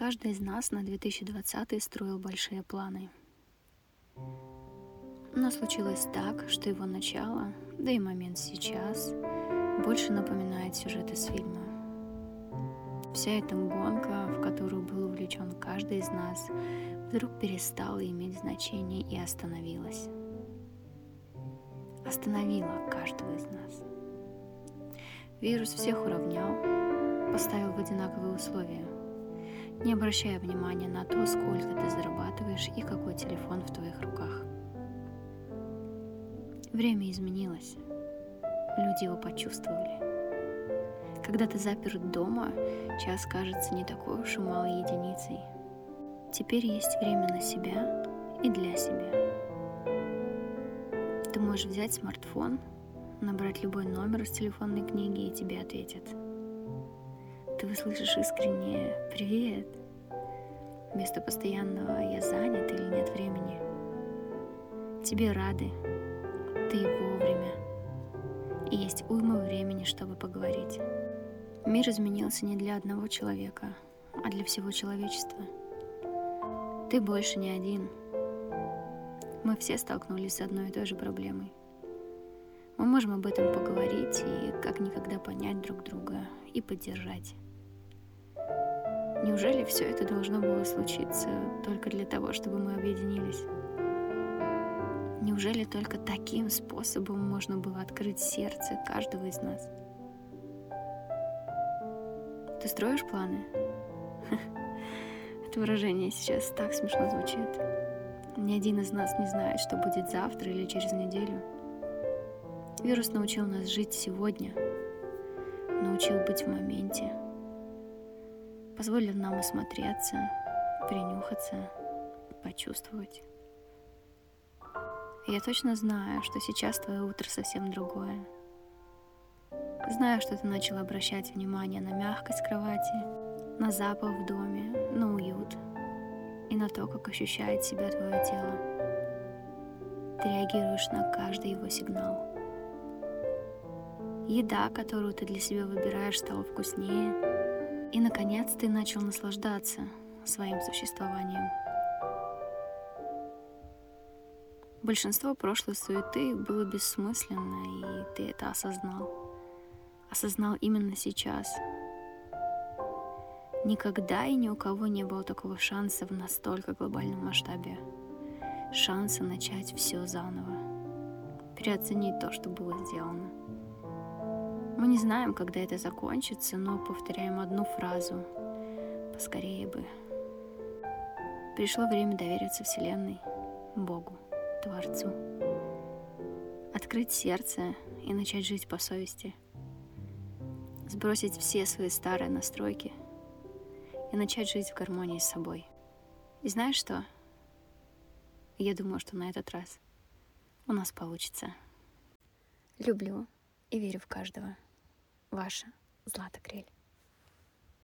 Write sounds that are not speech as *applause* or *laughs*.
Каждый из нас на 2020 строил большие планы. Но случилось так, что его начало, да и момент сейчас, больше напоминает сюжет из фильма. Вся эта гонка, в которую был увлечен каждый из нас, вдруг перестала иметь значение и остановилась. Остановила каждого из нас. Вирус всех уравнял, поставил в одинаковые условия, не обращая внимания на то, сколько ты зарабатываешь и какой телефон в твоих руках. Время изменилось. Люди его почувствовали. Когда ты заперт дома, час кажется не такой уж и малой единицей. Теперь есть время на себя и для себя. Ты можешь взять смартфон, набрать любой номер из телефонной книги, и тебе ответят. Ты услышишь искреннее «Привет!» вместо постоянного «Я занят» или «Нет времени». Тебе рады, ты вовремя, и есть уйма времени, чтобы поговорить. Мир изменился не для одного человека, а для всего человечества. Ты больше не один. Мы все столкнулись с одной и той же проблемой. Мы можем об этом поговорить и как никогда понять друг друга и поддержать. Неужели все это должно было случиться только для того, чтобы мы объединились? Неужели только таким способом можно было открыть сердце каждого из нас? Ты строишь планы? *laughs* Это выражение сейчас так смешно звучит. Ни один из нас не знает, что будет завтра или через неделю. Вирус научил нас жить сегодня, научил быть в моменте, позволил нам осмотреться, принюхаться, почувствовать. Я точно знаю, что сейчас твое утро совсем другое. Знаю, что ты начал обращать внимание на мягкость кровати, на запах в доме, на уют и на то, как ощущает себя твое тело. Ты реагируешь на каждый его сигнал. Еда, которую ты для себя выбираешь, стала вкуснее. И, наконец, ты начал наслаждаться своим существованием. Большинство прошлой суеты было бессмысленно, и ты это осознал. Осознал именно сейчас. Никогда и ни у кого не было такого шанса в настолько глобальном масштабе. Шанса начать все заново. Переоценить то, что было сделано. Мы не знаем, когда это закончится, но повторяем одну фразу. Поскорее бы. Пришло время довериться Вселенной, Богу. Творцу. Открыть сердце и начать жить по совести. Сбросить все свои старые настройки и начать жить в гармонии с собой. И знаешь что? Я думаю, что на этот раз у нас получится. Люблю и верю в каждого. Ваша Злата Крель.